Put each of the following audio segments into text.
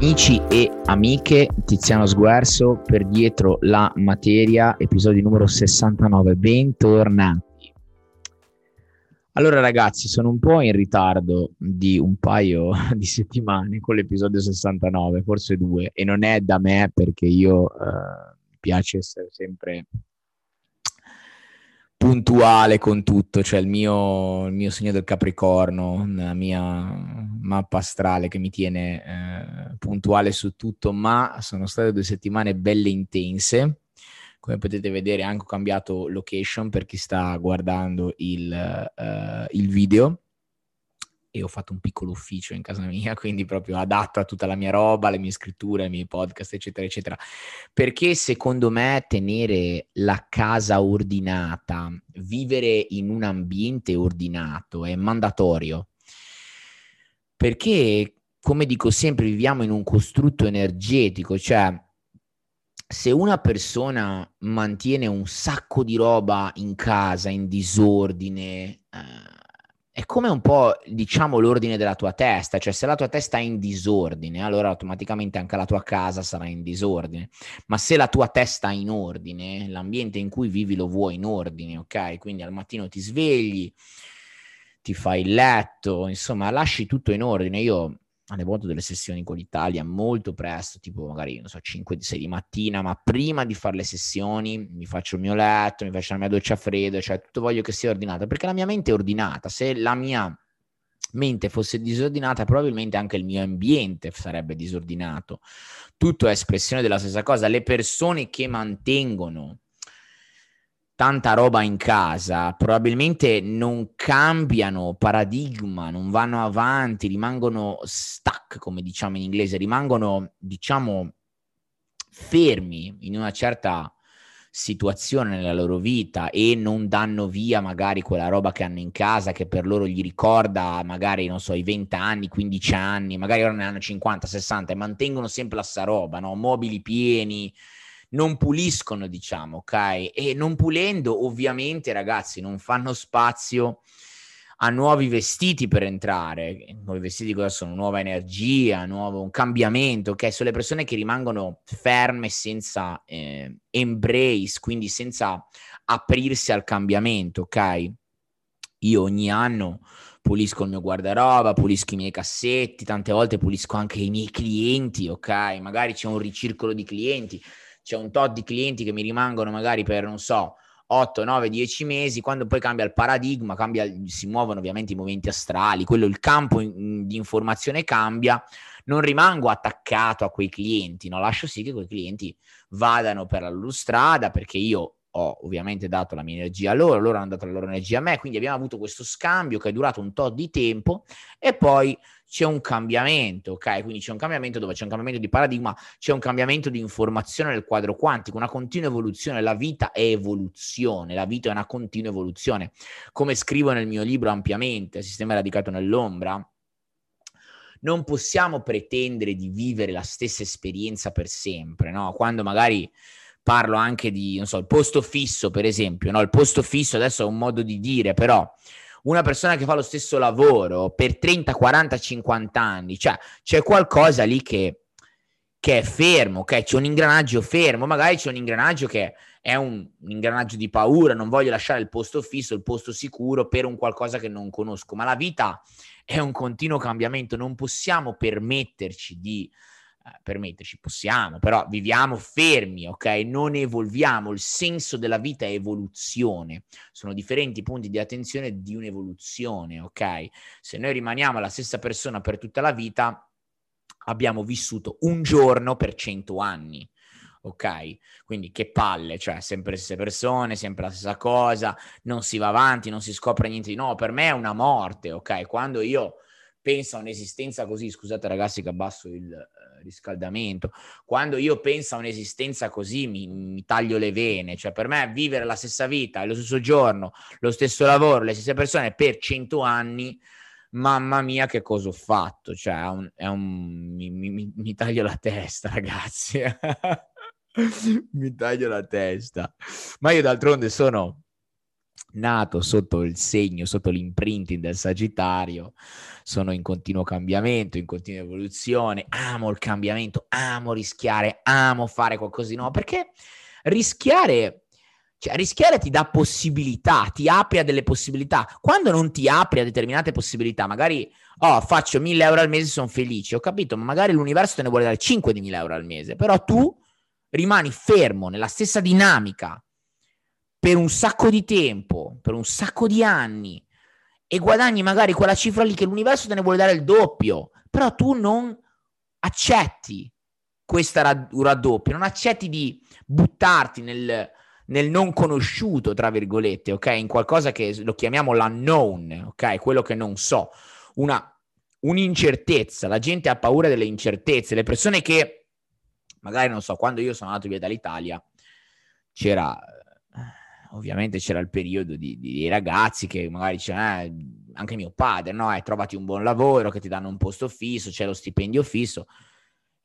Amici e amiche, Tiziano Sguerso per dietro la materia, episodio numero 69. Bentornati. Allora ragazzi, sono un po' in ritardo di un paio di settimane con l'episodio 69, forse due, e non è da me perché io eh, piace essere sempre puntuale con tutto, cioè il mio, il mio, segno del Capricorno, la mia mappa astrale che mi tiene eh, puntuale su tutto, ma sono state due settimane belle intense. Come potete vedere, anche ho cambiato location per chi sta guardando il, uh, il video e ho fatto un piccolo ufficio in casa mia, quindi proprio adatto a tutta la mia roba, le mie scritture, i miei podcast, eccetera, eccetera. Perché secondo me tenere la casa ordinata, vivere in un ambiente ordinato è mandatorio. Perché, come dico sempre, viviamo in un costrutto energetico, cioè se una persona mantiene un sacco di roba in casa in disordine, eh, è come un po', diciamo, l'ordine della tua testa, cioè se la tua testa è in disordine, allora automaticamente anche la tua casa sarà in disordine, ma se la tua testa è in ordine, l'ambiente in cui vivi lo vuoi in ordine, ok? Quindi al mattino ti svegli, ti fai il letto, insomma, lasci tutto in ordine. Io alle volte delle sessioni con l'Italia molto presto, tipo magari, non so, 5-6 di mattina, ma prima di fare le sessioni mi faccio il mio letto, mi faccio la mia doccia fredda, cioè tutto voglio che sia ordinato, perché la mia mente è ordinata. Se la mia mente fosse disordinata, probabilmente anche il mio ambiente sarebbe disordinato. Tutto è espressione della stessa cosa. Le persone che mantengono tanta roba in casa, probabilmente non cambiano paradigma, non vanno avanti, rimangono stuck, come diciamo in inglese, rimangono, diciamo, fermi in una certa situazione nella loro vita e non danno via magari quella roba che hanno in casa che per loro gli ricorda magari, non so, i 20 anni, 15 anni, magari ora ne hanno 50, 60 e mantengono sempre la stessa roba, no? Mobili pieni, non puliscono, diciamo, ok? E non pulendo, ovviamente, ragazzi, non fanno spazio a nuovi vestiti per entrare. Nuovi vestiti cosa sono? Nuova energia, nuovo un cambiamento, ok? Sono le persone che rimangono ferme senza eh, embrace, quindi senza aprirsi al cambiamento, ok? Io ogni anno pulisco il mio guardaroba, pulisco i miei cassetti, tante volte pulisco anche i miei clienti, ok? Magari c'è un ricircolo di clienti c'è un tot di clienti che mi rimangono magari per, non so, 8, 9, 10 mesi, quando poi cambia il paradigma, cambia, si muovono ovviamente i movimenti astrali, quello il campo in, di informazione cambia, non rimango attaccato a quei clienti, no? lascio sì che quei clienti vadano per la loro strada perché io ho ovviamente dato la mia energia a loro, loro hanno dato la loro energia a me, quindi abbiamo avuto questo scambio che è durato un tot di tempo e poi c'è un cambiamento, ok? Quindi c'è un cambiamento dove c'è un cambiamento di paradigma, c'è un cambiamento di informazione nel quadro quantico, una continua evoluzione. La vita è evoluzione, la vita è una continua evoluzione. Come scrivo nel mio libro ampiamente, Sistema radicato nell'ombra, non possiamo pretendere di vivere la stessa esperienza per sempre, no? Quando magari parlo anche di, non so, il posto fisso, per esempio, no? Il posto fisso adesso è un modo di dire, però una persona che fa lo stesso lavoro per 30, 40, 50 anni, cioè c'è qualcosa lì che, che è fermo, ok? C'è un ingranaggio fermo, magari c'è un ingranaggio che è un, un, ingranaggio di paura, non voglio lasciare il posto fisso, il posto sicuro per un qualcosa che non conosco, ma la vita è un continuo cambiamento, non possiamo permetterci di permetterci, possiamo, però viviamo fermi, ok? Non evolviamo, il senso della vita è evoluzione, sono differenti punti di attenzione di un'evoluzione, ok? Se noi rimaniamo la stessa persona per tutta la vita, abbiamo vissuto un giorno per cento anni. Ok, quindi che palle, cioè sempre le stesse persone, sempre la stessa cosa, non si va avanti, non si scopre niente di nuovo. Per me è una morte, ok? Quando io penso a un'esistenza così, scusate ragazzi che abbasso il, riscaldamento. Quando io penso a un'esistenza così mi, mi, taglio le vene, cioè per me vivere la stessa vita, lo stesso giorno, lo stesso lavoro, le stesse persone per cento anni, mamma mia che cosa ho fatto, cioè è un, è un mi, mi, mi taglio la testa ragazzi, mi taglio la testa, ma io d'altronde sono nato sotto il segno, sotto l'imprinting del Sagittario, sono in continuo cambiamento, in continua evoluzione, amo il cambiamento, amo rischiare, amo fare qualcosa di nuovo, perché rischiare, cioè rischiare ti dà possibilità, ti apre a delle possibilità. Quando non ti apri a determinate possibilità, magari, oh, faccio 1000 euro al mese, sono felice, ho capito, ma magari l'universo te ne vuole dare 5 di 1000 euro al mese, però tu rimani fermo nella stessa dinamica per un sacco di tempo, per un sacco di anni e guadagni magari quella cifra lì che l'universo te ne vuole dare il doppio, però tu non accetti questo raddoppio, non accetti di buttarti nel, nel non conosciuto, tra virgolette, ok? In qualcosa che lo chiamiamo l'unknown, ok? Quello che non so, una, un'incertezza. La gente ha paura delle incertezze. Le persone che, magari non so, quando io sono andato via dall'Italia, c'era ovviamente c'era il periodo di, di, di ragazzi che magari dicevano, eh, anche mio padre, no? Eh, trovati un buon lavoro, che ti danno un posto fisso, c'è lo stipendio fisso.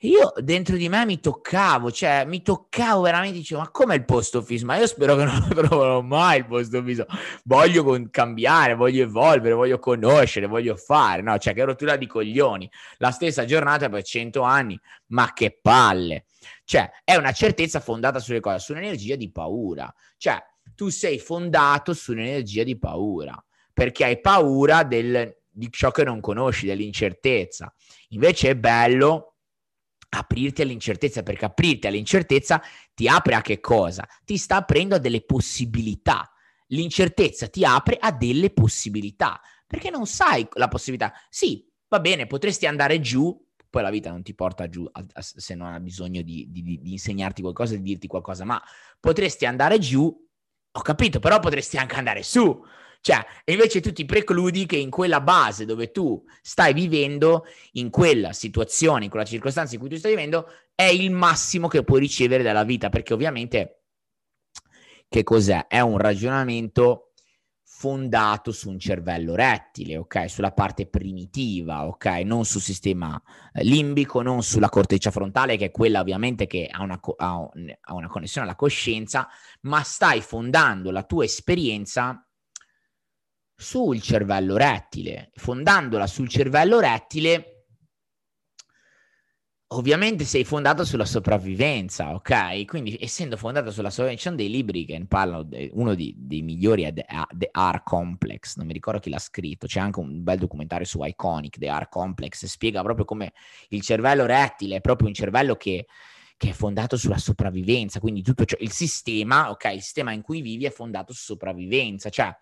Io dentro di me mi toccavo, cioè mi toccavo veramente, dicevo, ma com'è il posto fisso? Ma io spero che non lo troverò mai il posto fisso. Voglio con- cambiare, voglio evolvere, voglio conoscere, voglio fare, no? Cioè che rottura di coglioni. La stessa giornata per 100 anni, ma che palle. Cioè, è una certezza fondata sulle cose, su un'energia di paura. Cioè, tu sei fondato su un'energia di paura, perché hai paura del, di ciò che non conosci, dell'incertezza. Invece è bello aprirti all'incertezza, perché aprirti all'incertezza ti apre a che cosa? Ti sta aprendo a delle possibilità. L'incertezza ti apre a delle possibilità, perché non sai la possibilità. Sì, va bene, potresti andare giù, poi la vita non ti porta giù a, a, se non ha bisogno di, di, di, insegnarti qualcosa, di dirti qualcosa, ma potresti andare giù ho capito, però potresti anche andare su. Cioè, invece tu ti precludi che in quella base dove tu stai vivendo, in quella situazione, in quella circostanza in cui tu stai vivendo, è il massimo che puoi ricevere dalla vita, perché ovviamente che cos'è? È un ragionamento fondato su un cervello rettile, ok? Sulla parte primitiva, ok? Non sul sistema eh, limbico, non sulla corteccia frontale, che è quella ovviamente che ha una, co- ha una connessione alla coscienza, ma stai fondando la tua esperienza sul cervello rettile. Fondandola sul cervello rettile ovviamente sei fondato sulla sopravvivenza, ok? Quindi essendo fondato sulla sopravvivenza, sono dei libri che ne parlano, uno di, dei migliori è The, The R Complex, non mi ricordo chi l'ha scritto, c'è anche un bel documentario su Iconic, The R Complex, spiega proprio come il cervello rettile è proprio un cervello che, che è fondato sulla sopravvivenza, quindi tutto ciò, il sistema, ok? Il sistema in cui vivi è fondato su sopravvivenza, cioè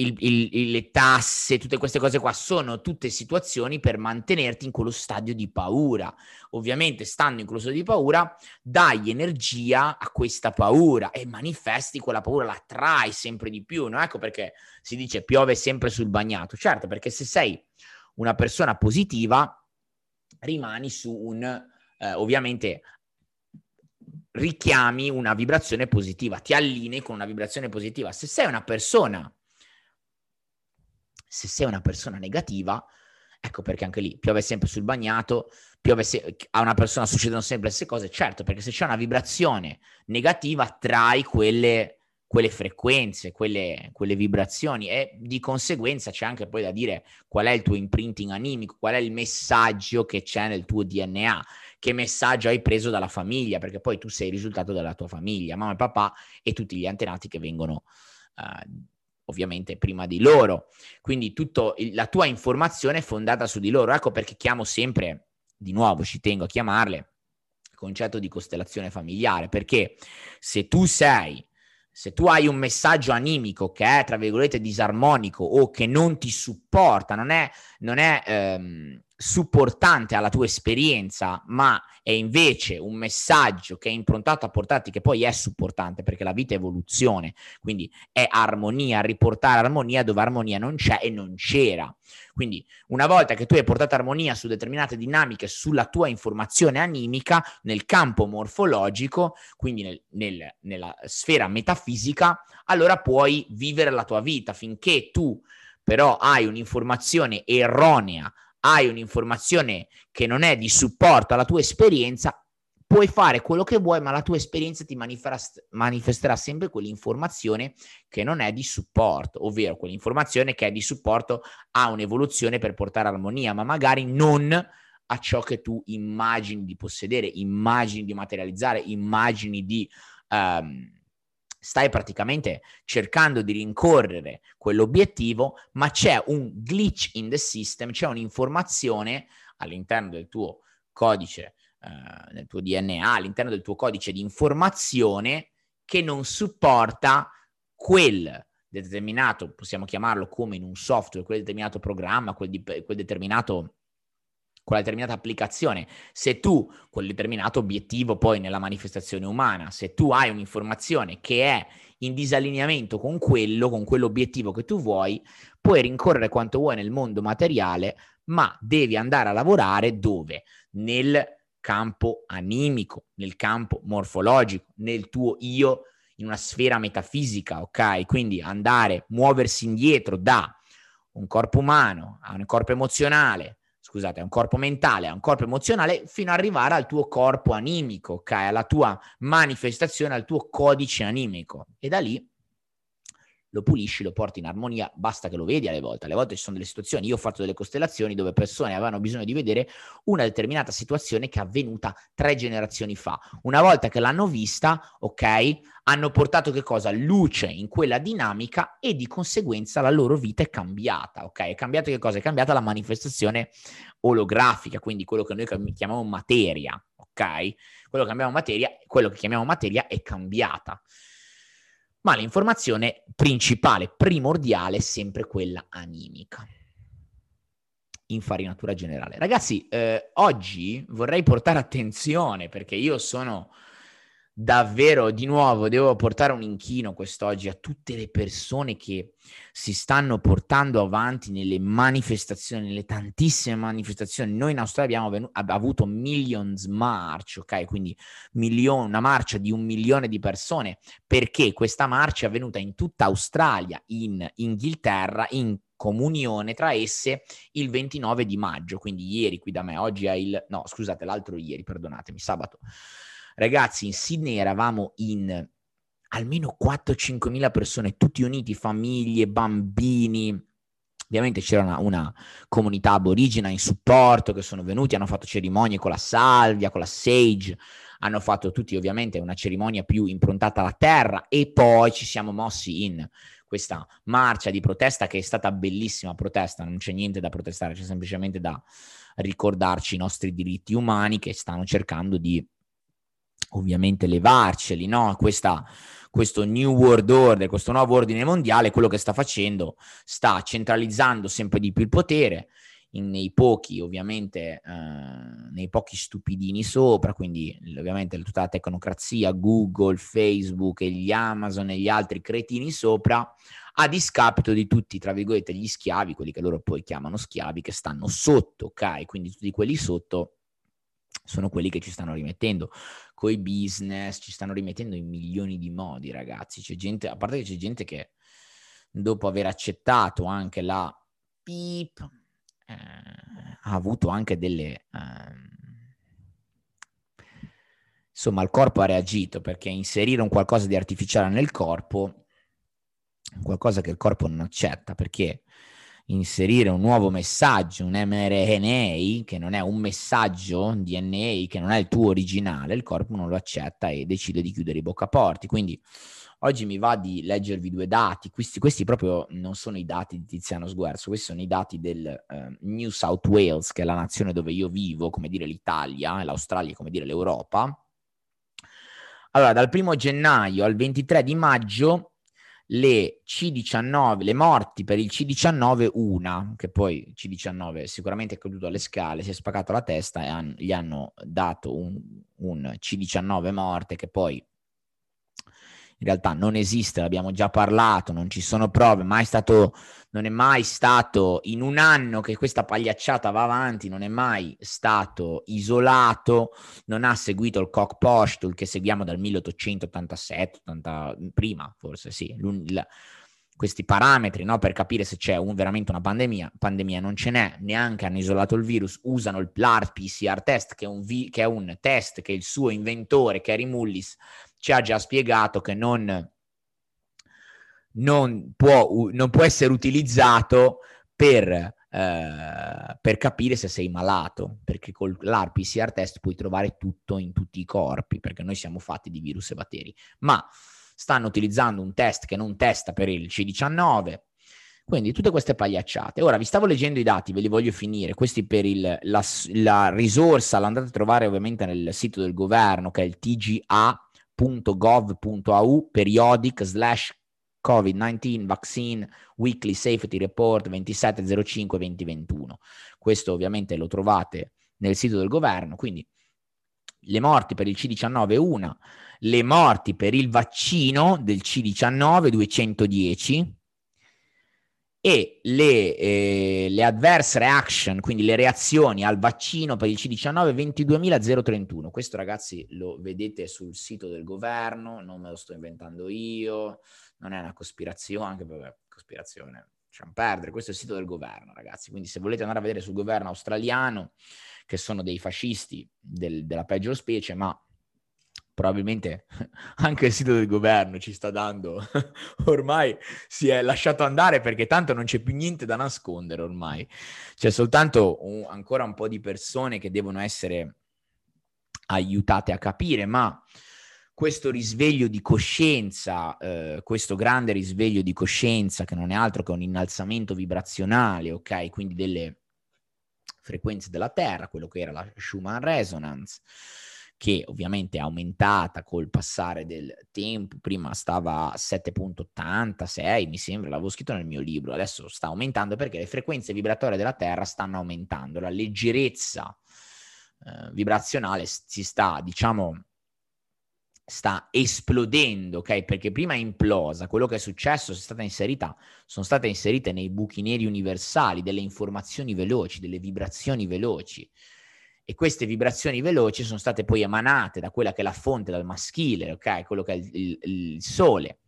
il, il, le tasse, tutte queste cose qua sono tutte situazioni per mantenerti in quello stadio di paura. Ovviamente, stando in quello stadio di paura, dai energia a questa paura e manifesti quella paura, la trai sempre di più. No? Ecco perché si dice piove sempre sul bagnato. Certo, perché se sei una persona positiva, rimani su un, eh, ovviamente, richiami una vibrazione positiva, ti allinei con una vibrazione positiva. Se sei una persona se sei una persona negativa, ecco perché anche lì piove sempre sul bagnato, piove se- a una persona succedono sempre le stesse cose, certo, perché se c'è una vibrazione negativa trai quelle, quelle frequenze, quelle, quelle, vibrazioni e di conseguenza c'è anche poi da dire qual è il tuo imprinting animico, qual è il messaggio che c'è nel tuo DNA, che messaggio hai preso dalla famiglia, perché poi tu sei il risultato della tua famiglia, mamma e papà e tutti gli antenati che vengono... Uh, ovviamente prima di loro. Quindi tutta la tua informazione è fondata su di loro. Ecco perché chiamo sempre, di nuovo ci tengo a chiamarle, il concetto di costellazione familiare, perché se tu sei se tu hai un messaggio animico che è, tra virgolette, disarmonico o che non ti supporta, non è, non è ehm, supportante alla tua esperienza, ma è invece un messaggio che è improntato a portarti, che poi è supportante, perché la vita è evoluzione, quindi è armonia, riportare armonia dove armonia non c'è e non c'era. Quindi una volta che tu hai portato armonia su determinate dinamiche, sulla tua informazione animica, nel campo morfologico, quindi nel, nel, nella sfera metafisica, allora puoi vivere la tua vita finché tu però hai un'informazione erronea hai un'informazione che non è di supporto alla tua esperienza, puoi fare quello che vuoi, ma la tua esperienza ti manifesterà sempre quell'informazione che non è di supporto, ovvero quell'informazione che è di supporto a un'evoluzione per portare armonia, ma magari non a ciò che tu immagini di possedere, immagini di materializzare, immagini di... Um, stai praticamente cercando di rincorrere quell'obiettivo, ma c'è un glitch in the system, c'è un'informazione all'interno del tuo codice eh, nel tuo DNA, all'interno del tuo codice di informazione che non supporta quel determinato, possiamo chiamarlo come in un software, quel determinato programma, quel, di, quel determinato quella determinata applicazione, se tu quel determinato obiettivo poi nella manifestazione umana, se tu hai un'informazione che è in disallineamento con quello, con quell'obiettivo che tu vuoi, puoi rincorrere quanto vuoi nel mondo materiale, ma devi andare a lavorare dove? Nel campo animico, nel campo morfologico, nel tuo io in una sfera metafisica, ok? Quindi andare, muoversi indietro da un corpo umano a un corpo emozionale, scusate, a un corpo mentale, a un corpo emozionale, fino ad arrivare al tuo corpo animico, ok? Alla tua manifestazione, al tuo codice animico. E da lì lo pulisci, lo porti in armonia, basta che lo vedi alle volte. Alle volte ci sono delle situazioni, io ho fatto delle costellazioni dove persone avevano bisogno di vedere una determinata situazione che è avvenuta tre generazioni fa. Una volta che l'hanno vista, ok, hanno portato che cosa? Luce in quella dinamica e di conseguenza la loro vita è cambiata, ok? È cambiata che cosa? È cambiata la manifestazione olografica, quindi quello che noi chiamiamo materia, ok? Quello che chiamiamo materia, quello che chiamiamo materia è cambiata ma l'informazione principale, primordiale, è sempre quella animica. Infarinatura generale. Ragazzi, eh, oggi vorrei portare attenzione perché io sono davvero, di nuovo, devo portare un inchino quest'oggi a tutte le persone che si stanno portando avanti nelle manifestazioni, nelle tantissime manifestazioni. Noi in Australia abbiamo venu- ab- avuto Millions March, ok? Quindi milione, una marcia di un milione di persone, perché questa marcia è avvenuta in tutta Australia, in Inghilterra, in comunione tra esse il 29 di maggio, quindi ieri qui da me, oggi è il, no scusate, l'altro ieri, perdonatemi, sabato. Ragazzi, in Sydney eravamo in almeno 4-5 mila persone, tutti uniti, famiglie, bambini. Ovviamente c'era una, una, comunità aborigena in supporto che sono venuti, hanno fatto cerimonie con la salvia, con la sage, hanno fatto tutti ovviamente una cerimonia più improntata alla terra e poi ci siamo mossi in questa marcia di protesta che è stata bellissima protesta, non c'è niente da protestare, c'è semplicemente da ricordarci i nostri diritti umani che stanno cercando di ovviamente levarceli, no? Questa, questo New World Order, questo nuovo ordine mondiale, quello che sta facendo, sta centralizzando sempre di più il potere in, nei pochi, ovviamente, eh, nei pochi stupidini sopra, quindi ovviamente tutta la tecnocrazia, Google, Facebook e gli Amazon e gli altri cretini sopra, a discapito di tutti, tra virgolette, gli schiavi, quelli che loro poi chiamano schiavi, che stanno sotto, ok? Quindi tutti quelli sotto sono quelli che ci stanno rimettendo coi business, ci stanno rimettendo in milioni di modi, ragazzi. C'è gente, a parte che c'è gente che dopo aver accettato anche la PIP eh, ha avuto anche delle... Eh, insomma, il corpo ha reagito perché inserire un qualcosa di artificiale nel corpo qualcosa che il corpo non accetta perché inserire un nuovo messaggio, un mRNA, che non è un messaggio DNA, che non è il tuo originale, il corpo non lo accetta e decide di chiudere i boccaporti. Quindi oggi mi va di leggervi due dati, questi, questi proprio non sono i dati di Tiziano Sguerzo, questi sono i dati del uh, New South Wales, che è la nazione dove io vivo, come dire l'Italia, l'Australia, come dire l'Europa. Allora, dal primo gennaio al 23 di maggio le C19, le morti per il C19, una, che poi C19 sicuramente è caduto alle scale, si è spaccato la testa e han, gli hanno dato un, un C19 morte che poi in realtà non esiste, l'abbiamo già parlato, non ci sono prove, mai stato, non è mai stato in un anno che questa pagliacciata va avanti, non è mai stato isolato, non ha seguito il cock postul che seguiamo dal 1887, 80, prima forse sì, il, questi parametri no, per capire se c'è un, veramente una pandemia. Pandemia non ce n'è, neanche hanno isolato il virus, usano l'ART-PCR test, che è, un vi- che è un test che il suo inventore, Kerry Mullis, ci ha già spiegato che non, non, può, non può essere utilizzato per, eh, per, capire se sei malato, perché con l'ART-PCR test puoi trovare tutto in tutti i corpi, perché noi siamo fatti di virus e batteri. Ma stanno utilizzando un test che non testa per il C19. Quindi tutte queste pagliacciate. Ora vi stavo leggendo i dati, ve li voglio finire. Questi per il, la, la risorsa l'andate a trovare ovviamente nel sito del governo che è il tga.gov.au periodic slash COVID-19 Vaccine Weekly Safety Report 2705-2021. Questo ovviamente lo trovate nel sito del governo, quindi le morti per il C19 una, le morti per il vaccino del C19 210 e le, eh, le adverse reaction, quindi le reazioni al vaccino per il C19 22.031. Questo ragazzi lo vedete sul sito del governo, non me lo sto inventando io, non è una cospirazione, anche per cospirazione, lasciamo perdere, questo è il sito del governo ragazzi, quindi se volete andare a vedere sul governo australiano, che sono dei fascisti del, della peggior specie, ma probabilmente anche il sito del governo ci sta dando, ormai si è lasciato andare perché tanto non c'è più niente da nascondere ormai, c'è soltanto un, ancora un po' di persone che devono essere aiutate a capire, ma questo risveglio di coscienza, eh, questo grande risveglio di coscienza che non è altro che un innalzamento vibrazionale, ok? Quindi delle frequenze della Terra, quello che era la Schumann Resonance, che ovviamente è aumentata col passare del tempo, prima stava a 7.86, mi sembra, l'avevo scritto nel mio libro, adesso sta aumentando perché le frequenze vibratorie della Terra stanno aumentando, la leggerezza eh, vibrazionale si sta, diciamo, sta esplodendo, ok? Perché prima è implosa, quello che è successo è stata inserita, sono state inserite nei buchi neri universali delle informazioni veloci, delle vibrazioni veloci e queste vibrazioni veloci sono state poi emanate da quella che è la fonte dal maschile, ok? Quello che è il, il, il sole,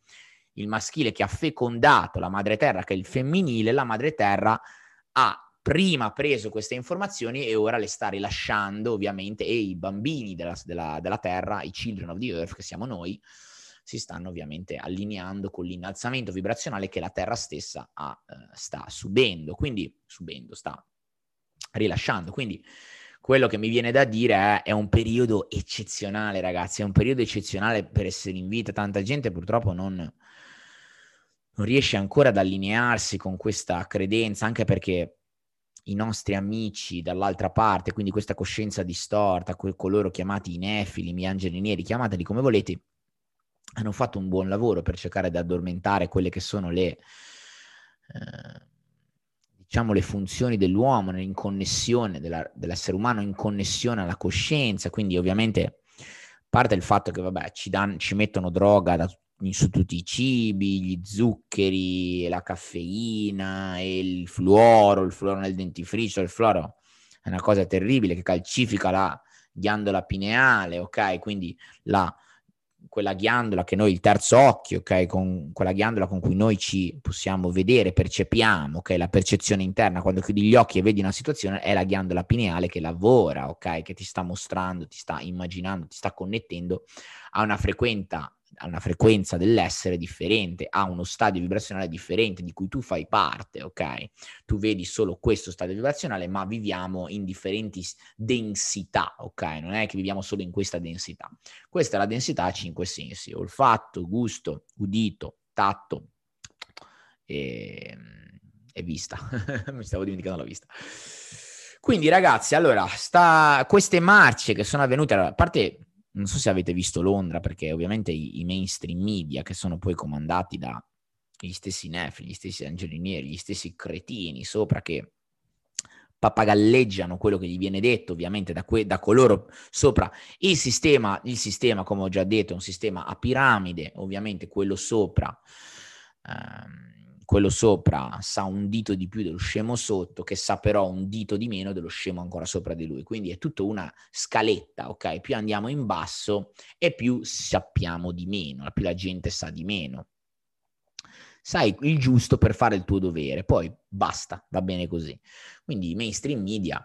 il maschile che ha fecondato la madre terra, che è il femminile, la madre terra ha prima preso queste informazioni e ora le sta rilasciando ovviamente e i bambini della, della, della terra, i children of the earth, che siamo noi, si stanno ovviamente allineando con l'innalzamento vibrazionale che la terra stessa ha, eh, sta subendo, quindi subendo, sta rilasciando. Quindi quello che mi viene da dire è, è un periodo eccezionale, ragazzi, è un periodo eccezionale per essere in vita. Tanta gente purtroppo non, non riesce ancora ad allinearsi con questa credenza, anche perché i nostri amici dall'altra parte, quindi questa coscienza distorta, coloro chiamati i nefili, angeli neri, chiamateli come volete, hanno fatto un buon lavoro per cercare di addormentare quelle che sono le... Eh, diciamo, le funzioni dell'uomo in connessione, della, dell'essere umano in connessione alla coscienza, quindi ovviamente parte il fatto che vabbè, ci, dan, ci mettono droga da, su tutti i cibi, gli zuccheri, la caffeina, il fluoro, il fluoro nel dentifricio, il fluoro è una cosa terribile che calcifica la ghiandola pineale, ok? Quindi la quella ghiandola che noi, il terzo occhio, ok? Con quella ghiandola con cui noi ci possiamo vedere, percepiamo, ok? La percezione interna, quando chiudi gli occhi e vedi una situazione, è la ghiandola pineale che lavora, ok? Che ti sta mostrando, ti sta immaginando, ti sta connettendo a una frequenza ha una frequenza dell'essere differente, ha uno stadio vibrazionale differente di cui tu fai parte, ok? Tu vedi solo questo stadio vibrazionale, ma viviamo in differenti densità, ok? Non è che viviamo solo in questa densità. Questa è la densità a cinque sensi: olfatto, gusto, udito, tatto e, e vista. Mi stavo dimenticando la vista. Quindi ragazzi, allora, sta, queste marce che sono avvenute, allora, a parte non so se avete visto Londra, perché ovviamente i, i mainstream media, che sono poi comandati dagli stessi nefili, gli stessi angelinieri, gli stessi cretini sopra che papagalleggiano quello che gli viene detto ovviamente da, que- da coloro sopra il sistema, il sistema come ho già detto è un sistema a piramide ovviamente quello sopra ehm, quello sopra sa un dito di più dello scemo sotto, che sa però un dito di meno dello scemo ancora sopra di lui. Quindi è tutta una scaletta, ok? Più andiamo in basso e più sappiamo di meno, più la gente sa di meno. sai il giusto per fare il tuo dovere, poi basta, va bene così. Quindi i mainstream media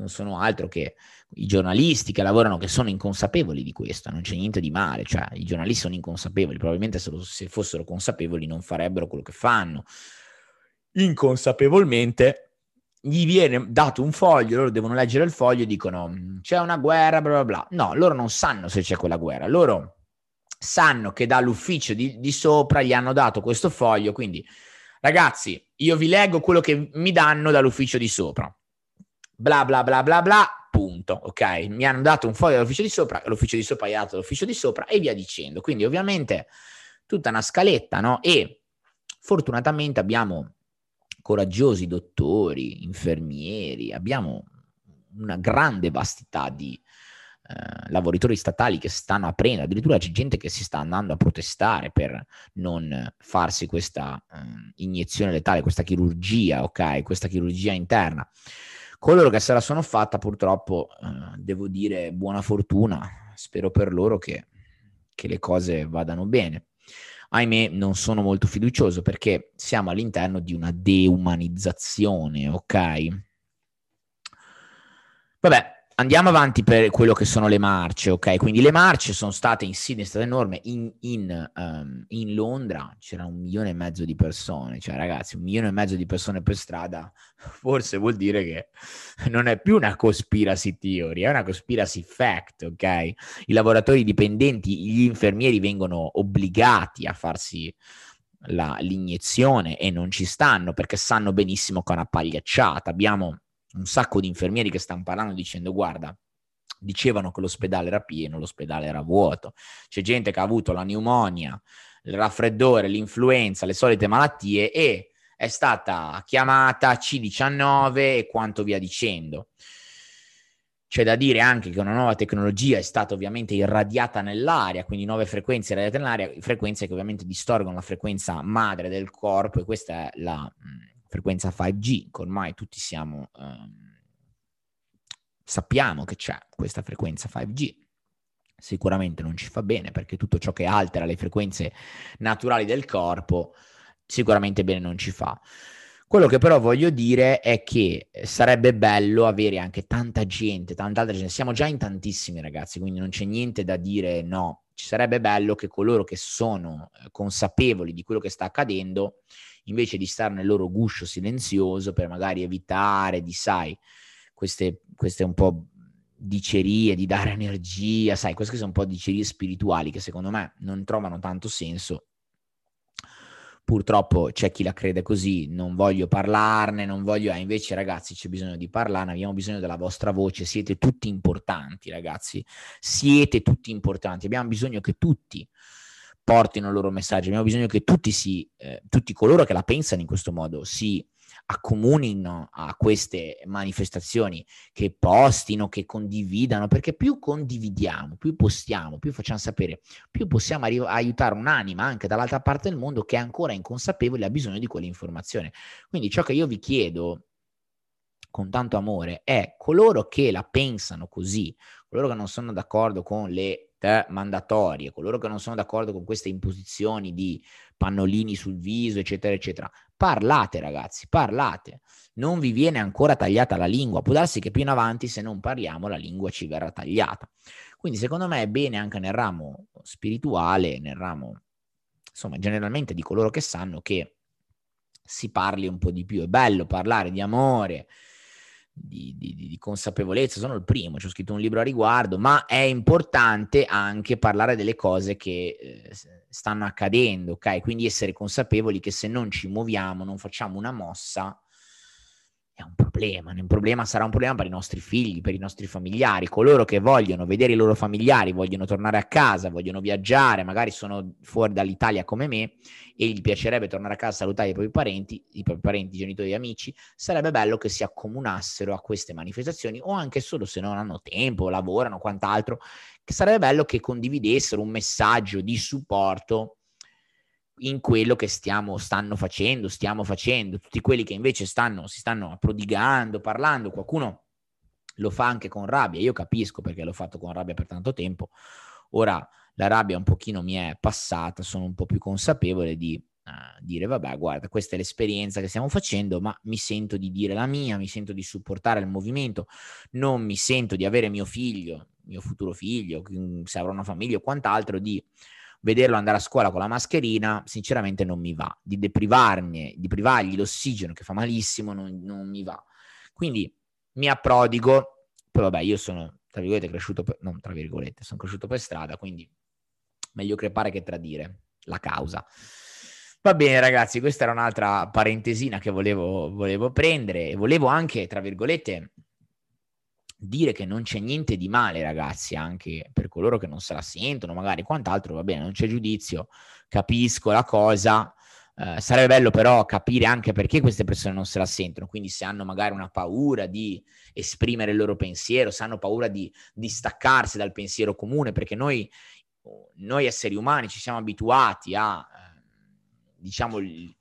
non sono altro che i giornalisti che lavorano che sono inconsapevoli di questo, non c'è niente di male, cioè i giornalisti sono inconsapevoli, probabilmente se, lo, se fossero consapevoli non farebbero quello che fanno. Inconsapevolmente gli viene dato un foglio, loro devono leggere il foglio e dicono c'è una guerra, bla bla bla. No, loro non sanno se c'è quella guerra, loro sanno che dall'ufficio di, di sopra gli hanno dato questo foglio, quindi ragazzi, io vi leggo quello che mi danno dall'ufficio di sopra. Bla bla bla bla bla, punto, ok? Mi hanno dato un foglio dall'ufficio di sopra, l'ufficio di sopra gli ha dato l'ufficio di sopra e via dicendo. Quindi ovviamente tutta una scaletta, no? E fortunatamente abbiamo coraggiosi dottori, infermieri, abbiamo una grande vastità di eh, lavoratori statali che stanno aprendo, addirittura c'è gente che si sta andando a protestare per non farsi questa eh, iniezione letale, questa chirurgia, ok? Questa chirurgia interna. Coloro che se la sono fatta, purtroppo, eh, devo dire buona fortuna, spero per loro che, che le cose vadano bene ahimè non sono molto fiducioso perché siamo all'interno di una deumanizzazione, ok? Vabbè, Andiamo avanti per quello che sono le marce, ok? Quindi le marce sono state in Sydney, è stata enorme, in, in, um, in, Londra c'era un milione e mezzo di persone, cioè ragazzi, un milione e mezzo di persone per strada, forse vuol dire che non è più una conspiracy theory, è una conspiracy fact, ok? I lavoratori dipendenti, gli infermieri vengono obbligati a farsi la, l'iniezione e non ci stanno perché sanno benissimo che è una pagliacciata. Abbiamo un sacco di infermieri che stanno parlando dicendo guarda, dicevano che l'ospedale era pieno, l'ospedale era vuoto. C'è gente che ha avuto la pneumonia, il raffreddore, l'influenza, le solite malattie e è stata chiamata C19 e quanto via dicendo. C'è da dire anche che una nuova tecnologia è stata ovviamente irradiata nell'aria, quindi nuove frequenze irradiate nell'aria, frequenze che ovviamente distorgono la frequenza madre del corpo e questa è la frequenza 5G, che ormai tutti siamo, ehm, sappiamo che c'è questa frequenza 5G. Sicuramente non ci fa bene perché tutto ciò che altera le frequenze naturali del corpo sicuramente bene non ci fa. Quello che però voglio dire è che sarebbe bello avere anche tanta gente, tanta altra gente. Siamo già in tantissimi ragazzi, quindi non c'è niente da dire no. Ci sarebbe bello che coloro che sono eh, consapevoli di quello che sta accadendo invece di stare nel loro guscio silenzioso per magari evitare di, sai, queste, queste un po' dicerie, di dare energia, sai, queste sono un po' dicerie spirituali che secondo me non trovano tanto senso. Purtroppo c'è chi la crede così, non voglio parlarne, non voglio... Eh, invece ragazzi c'è bisogno di parlarne, abbiamo bisogno della vostra voce, siete tutti importanti ragazzi, siete tutti importanti, abbiamo bisogno che tutti portino il loro messaggio. Abbiamo bisogno che tutti, si, eh, tutti coloro che la pensano in questo modo si accomunino a queste manifestazioni, che postino, che condividano, perché più condividiamo, più postiamo, più facciamo sapere, più possiamo arri- aiutare un'anima anche dall'altra parte del mondo che è ancora inconsapevole e ha bisogno di quell'informazione. Quindi ciò che io vi chiedo con tanto amore è coloro che la pensano così, coloro che non sono d'accordo con le mandatorie, coloro che non sono d'accordo con queste imposizioni di pannolini sul viso, eccetera, eccetera, parlate ragazzi, parlate. Non vi viene ancora tagliata la lingua, può darsi che più in avanti se non parliamo la lingua ci verrà tagliata. Quindi secondo me è bene anche nel ramo spirituale, nel ramo, insomma, generalmente di coloro che sanno che si parli un po' di più. È bello parlare di amore, di, di, di, consapevolezza, sono il primo, ci ho scritto un libro a riguardo, ma è importante anche parlare delle cose che eh, stanno accadendo, ok? Quindi essere consapevoli che se non ci muoviamo, non facciamo una mossa, è un problema. Un problema sarà un problema per i nostri figli, per i nostri familiari, coloro che vogliono vedere i loro familiari, vogliono tornare a casa, vogliono viaggiare, magari sono fuori dall'Italia come me e gli piacerebbe tornare a casa a salutare i propri parenti, i propri parenti, i genitori e amici, sarebbe bello che si accomunassero a queste manifestazioni o anche solo se non hanno tempo, lavorano, quant'altro, che sarebbe bello che condividessero un messaggio di supporto in quello che stiamo, stanno facendo, stiamo facendo, tutti quelli che invece stanno, si stanno prodigando, parlando, qualcuno lo fa anche con rabbia, io capisco perché l'ho fatto con rabbia per tanto tempo, ora la rabbia un pochino mi è passata, sono un po' più consapevole di uh, dire vabbè guarda questa è l'esperienza che stiamo facendo ma mi sento di dire la mia, mi sento di supportare il movimento, non mi sento di avere mio figlio, mio futuro figlio, se avrò una famiglia o quant'altro, di vederlo andare a scuola con la mascherina, sinceramente non mi va. Di deprivarne, di privargli l'ossigeno che fa malissimo, non, non mi va. Quindi mi approdigo, poi vabbè, io sono, tra virgolette, cresciuto, per, non tra virgolette, sono cresciuto per strada, quindi meglio crepare che tradire la causa. Va bene ragazzi, questa era un'altra parentesina che volevo, volevo prendere e volevo anche, tra virgolette, dire che non c'è niente di male, ragazzi, anche per coloro che non se la sentono, magari quant'altro, va bene, non c'è giudizio, capisco la cosa. Eh, sarebbe bello però capire anche perché queste persone non se la sentono, quindi se hanno magari una paura di esprimere il loro pensiero, se hanno paura di, di staccarsi dal pensiero comune, perché noi, noi esseri umani ci siamo abituati a, eh, diciamo, eh,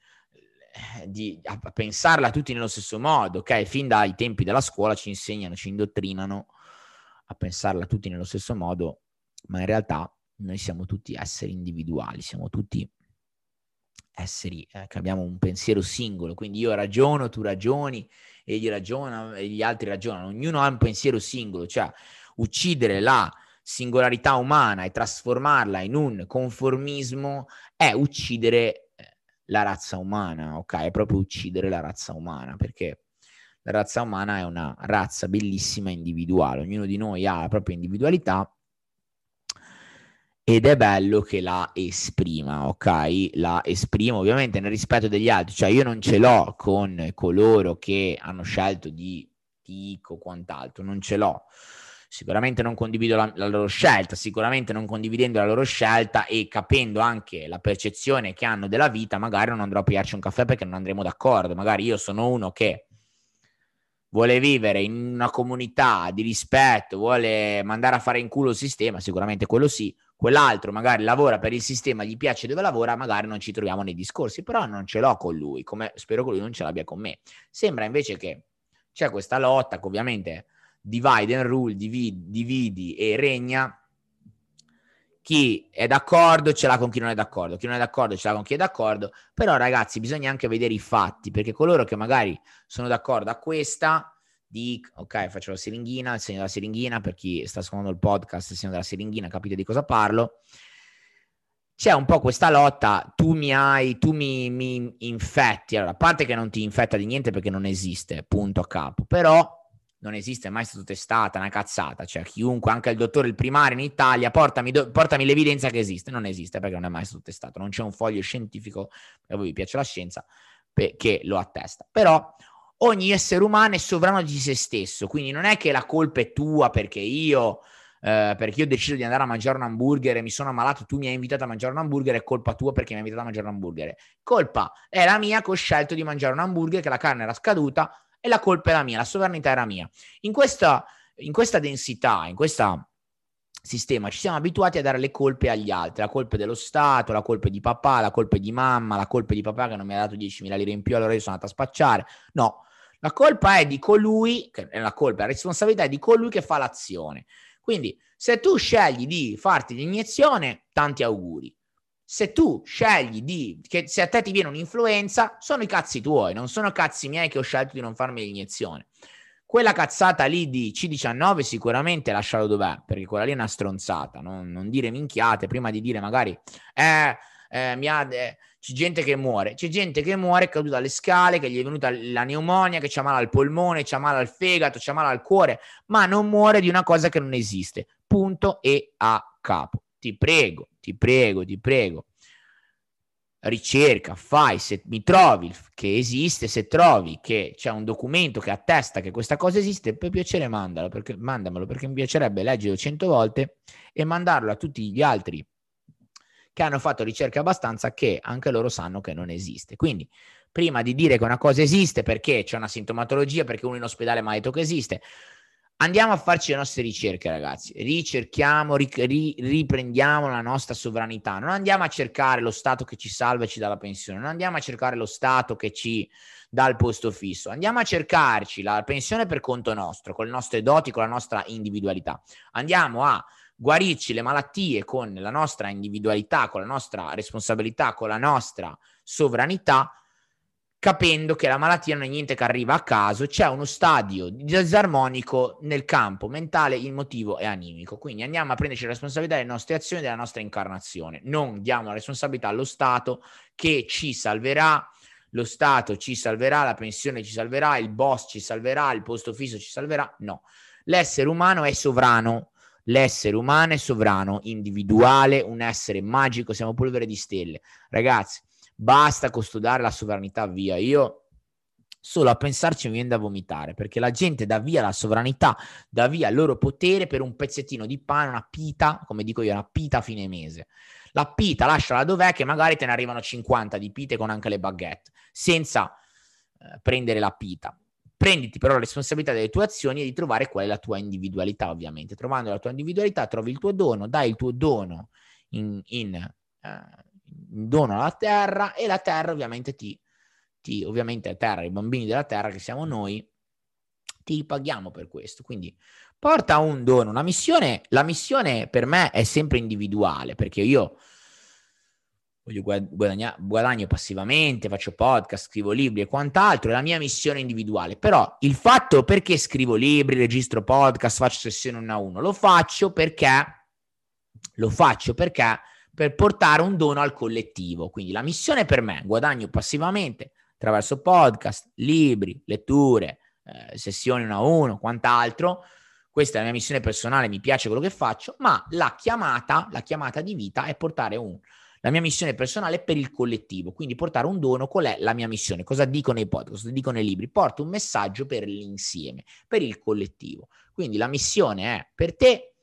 di, a, a pensarla tutti nello stesso modo, ok? Fin dai tempi della scuola ci insegnano, ci indottrinano a pensarla tutti nello stesso modo, ma in realtà noi siamo tutti esseri individuali, siamo tutti esseri eh, che abbiamo un pensiero singolo, quindi io ragiono, tu ragioni, egli ragiona e gli altri ragionano, ognuno ha un pensiero singolo, cioè uccidere la singolarità umana e trasformarla in un conformismo è uccidere la razza umana, ok? È proprio uccidere la razza umana, perché la razza umana è una razza bellissima individuale, ognuno di noi ha la propria individualità ed è bello che la esprima, ok? La esprima ovviamente nel rispetto degli altri, cioè io non ce l'ho con coloro che hanno scelto di dico quant'altro, non ce l'ho sicuramente non condivido la, la, loro scelta, sicuramente non condividendo la loro scelta e capendo anche la percezione che hanno della vita, magari non andrò a pigliarci un caffè perché non andremo d'accordo. Magari io sono uno che vuole vivere in una comunità di rispetto, vuole mandare a fare in culo il sistema, sicuramente quello sì. Quell'altro magari lavora per il sistema, gli piace dove lavora, magari non ci troviamo nei discorsi, però non ce l'ho con lui, come spero che lui non ce l'abbia con me. Sembra invece che c'è questa lotta che ovviamente divide and rule, dividi, dividi e regna, chi è d'accordo ce l'ha con chi non è d'accordo, chi non è d'accordo ce l'ha con chi è d'accordo, però ragazzi bisogna anche vedere i fatti, perché coloro che magari sono d'accordo a questa, dico, ok, faccio la siringhina, il segno della siringhina, per chi sta ascoltando il podcast, il segno della siringhina, capite di cosa parlo, c'è un po' questa lotta, tu mi hai, tu mi, mi infetti, allora, a parte che non ti infetta di niente perché non esiste, punto a capo, però non esiste mai stato testata, una cazzata, cioè chiunque, anche il dottore, il primario in Italia, portami, do, portami l'evidenza che esiste, non esiste perché non è mai stato testato, non c'è un foglio scientifico, a voi vi piace la scienza, che lo attesta. Però ogni essere umano è sovrano di se stesso, quindi non è che la colpa è tua perché io... Uh, perché io ho deciso di andare a mangiare un hamburger e mi sono ammalato, tu mi hai invitato a mangiare un hamburger, è colpa tua perché mi hai invitato a mangiare un hamburger. Colpa è la mia che ho scelto di mangiare un hamburger, che la carne era scaduta, e la colpa era mia, la sovranità era mia. In questa, in questa densità, in questo sistema, ci siamo abituati a dare le colpe agli altri, la colpa dello Stato, la colpa di papà, la colpa di mamma, la colpa di papà che non mi ha dato 10.000 lire in più, allora io sono andato a spacciare. No, la colpa è di colui, che è la colpa, la responsabilità è di colui che fa l'azione. Quindi, se tu scegli di farti l'iniezione, tanti auguri se tu scegli di che se a te ti viene un'influenza, sono i cazzi tuoi, non sono cazzi miei che ho scelto di non farmi l'iniezione. Quella cazzata lì di C19 sicuramente lascialo dov'è, perché quella lì è una stronzata, non, non dire minchiate prima di dire magari eh, eh, mi ha, eh, c'è gente che muore, c'è gente che muore, è caduta alle scale, che gli è venuta la pneumonia, che c'ha male al polmone, c'ha male al fegato, c'ha male al cuore, ma non muore di una cosa che non esiste. Punto e a capo. Ti prego, ti prego, ti prego, ricerca, fai, se mi trovi che esiste, se trovi che c'è un documento che attesta che questa cosa esiste, per piacere mandalo, perché, mandamelo, perché mi piacerebbe leggerlo cento volte e mandarlo a tutti gli altri che hanno fatto ricerca abbastanza che anche loro sanno che non esiste. Quindi, prima di dire che una cosa esiste perché c'è una sintomatologia, perché uno in ospedale mi ha detto che esiste, Andiamo a farci le nostre ricerche, ragazzi. Ricerchiamo, ri, ri, riprendiamo la nostra sovranità. Non andiamo a cercare lo Stato che ci salva e ci dà la pensione. Non andiamo a cercare lo Stato che ci dà il posto fisso. Andiamo a cercarci la pensione per conto nostro, con le nostre doti, con la nostra individualità. Andiamo a guarirci le malattie con la nostra individualità, con la nostra responsabilità, con la nostra sovranità, capendo che la malattia non è niente che arriva a caso, c'è uno stadio disarmonico nel campo mentale, emotivo e animico. Quindi andiamo a prenderci la responsabilità delle nostre azioni, della nostra incarnazione. Non diamo la responsabilità allo Stato che ci salverà, lo Stato ci salverà, la pensione ci salverà, il boss ci salverà, il posto fisso ci salverà. No, l'essere umano è sovrano. L'essere umano è sovrano, individuale, un essere magico, siamo polvere di stelle. Ragazzi, basta custodare la sovranità via. Io solo a pensarci mi viene da vomitare perché la gente dà via la sovranità, dà via il loro potere per un pezzettino di pane, una pita, come dico io, una pita a fine mese. La pita lasciala dov'è che magari te ne arrivano 50 di pite con anche le baguette, senza eh, prendere la pita. Prenditi però la responsabilità delle tue azioni e di trovare qual è la tua individualità, ovviamente. Trovando la tua individualità trovi il tuo dono, dai il tuo dono in, in eh, dono alla terra e la terra ovviamente ti, ti ovviamente la terra, i bambini della terra che siamo noi, ti paghiamo per questo. Quindi porta un dono, una missione. La missione per me è sempre individuale perché io voglio guadagnare, guadagno passivamente, faccio podcast, scrivo libri e quant'altro, è la mia missione individuale. Però il fatto perché scrivo libri, registro podcast, faccio sessione uno a uno, lo faccio perché lo faccio perché per portare un dono al collettivo. Quindi la missione per me, guadagno passivamente attraverso podcast, libri, letture, eh, sessioni uno a uno, quant'altro. Questa è la mia missione personale, mi piace quello che faccio, ma la chiamata, la chiamata di vita è portare un, la mia missione personale per il collettivo, quindi portare un dono, qual è la mia missione? Cosa dico nei podcast, cosa dico nei libri? Porto un messaggio per l'insieme, per il collettivo. Quindi la missione è per te,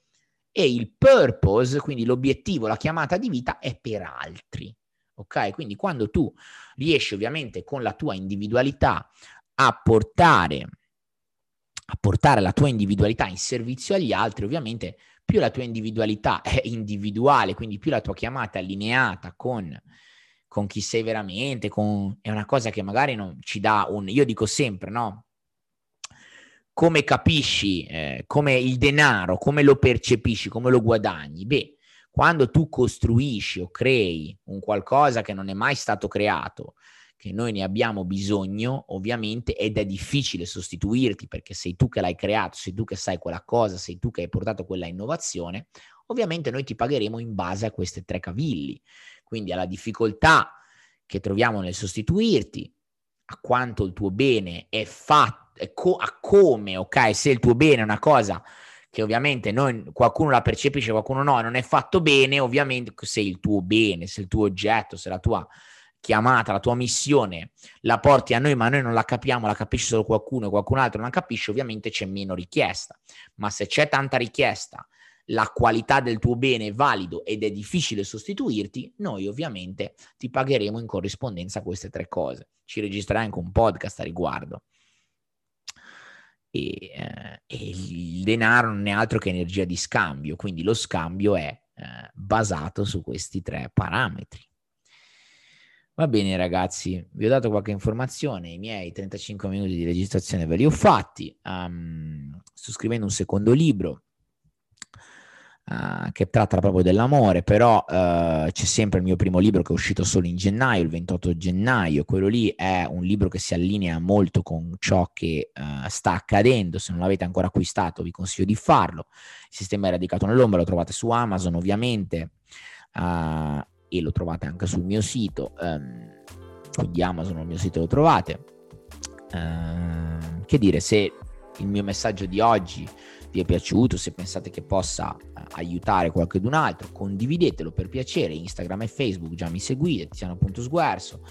e il purpose, quindi l'obiettivo, la chiamata di vita è per altri. Ok? Quindi quando tu riesci ovviamente con la tua individualità a portare a portare la tua individualità in servizio agli altri, ovviamente più la tua individualità è individuale, quindi più la tua chiamata è allineata con, con chi sei veramente, con, è una cosa che magari non ci dà un... Io dico sempre, no? Come capisci, eh, come il denaro, come lo percepisci, come lo guadagni? Beh, quando tu costruisci o crei un qualcosa che non è mai stato creato, che noi ne abbiamo bisogno, ovviamente, ed è difficile sostituirti perché sei tu che l'hai creato, sei tu che sai quella cosa, sei tu che hai portato quella innovazione, ovviamente noi ti pagheremo in base a queste tre cavilli. Quindi alla difficoltà che troviamo nel sostituirti, a quanto il tuo bene è fatto co- a come, ok? Se il tuo bene è una cosa che ovviamente noi, qualcuno la percepisce, qualcuno no, non è fatto bene, ovviamente se il tuo bene, se il tuo oggetto, se la tua chiamata, la tua missione la porti a noi, ma noi non la capiamo, la capisce solo qualcuno e qualcun altro non la capisce, ovviamente c'è meno richiesta. Ma se c'è tanta richiesta, la qualità del tuo bene è valido ed è difficile sostituirti, noi ovviamente ti pagheremo in corrispondenza a queste tre cose. Ci registrerai anche un podcast a riguardo e, eh, e, il denaro non è altro che energia di scambio, quindi lo scambio è eh, basato su questi tre parametri. Va bene ragazzi, vi ho dato qualche informazione, i miei 35 minuti di registrazione ve li ho fatti, um, sto scrivendo un secondo libro, uh, che tratta proprio dell'amore, però uh, c'è sempre il mio primo libro che è uscito solo in gennaio, il 28 gennaio, quello lì è un libro che si allinea molto con ciò che uh, sta accadendo, se non l'avete ancora acquistato vi consiglio di farlo, il sistema è radicato nell'ombra, lo trovate su Amazon ovviamente e lo trovate anche sul mio sito, um, quindi Amazon il mio sito lo trovate. che dire, se il mio messaggio di oggi vi è piaciuto, se pensate che possa eh, aiutare qualcun altro, condividetelo per piacere. Instagram e Facebook già mi seguite, Tiziano.sguerso.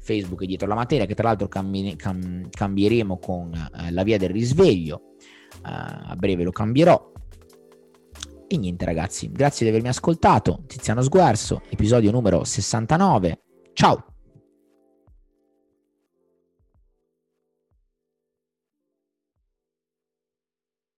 Facebook è dietro la materia, che tra l'altro cambi- cam- cambieremo con eh, la via del risveglio. Uh, a breve lo cambierò. E niente ragazzi, grazie di avermi ascoltato. Tiziano Sguerso, episodio numero 69. Ciao!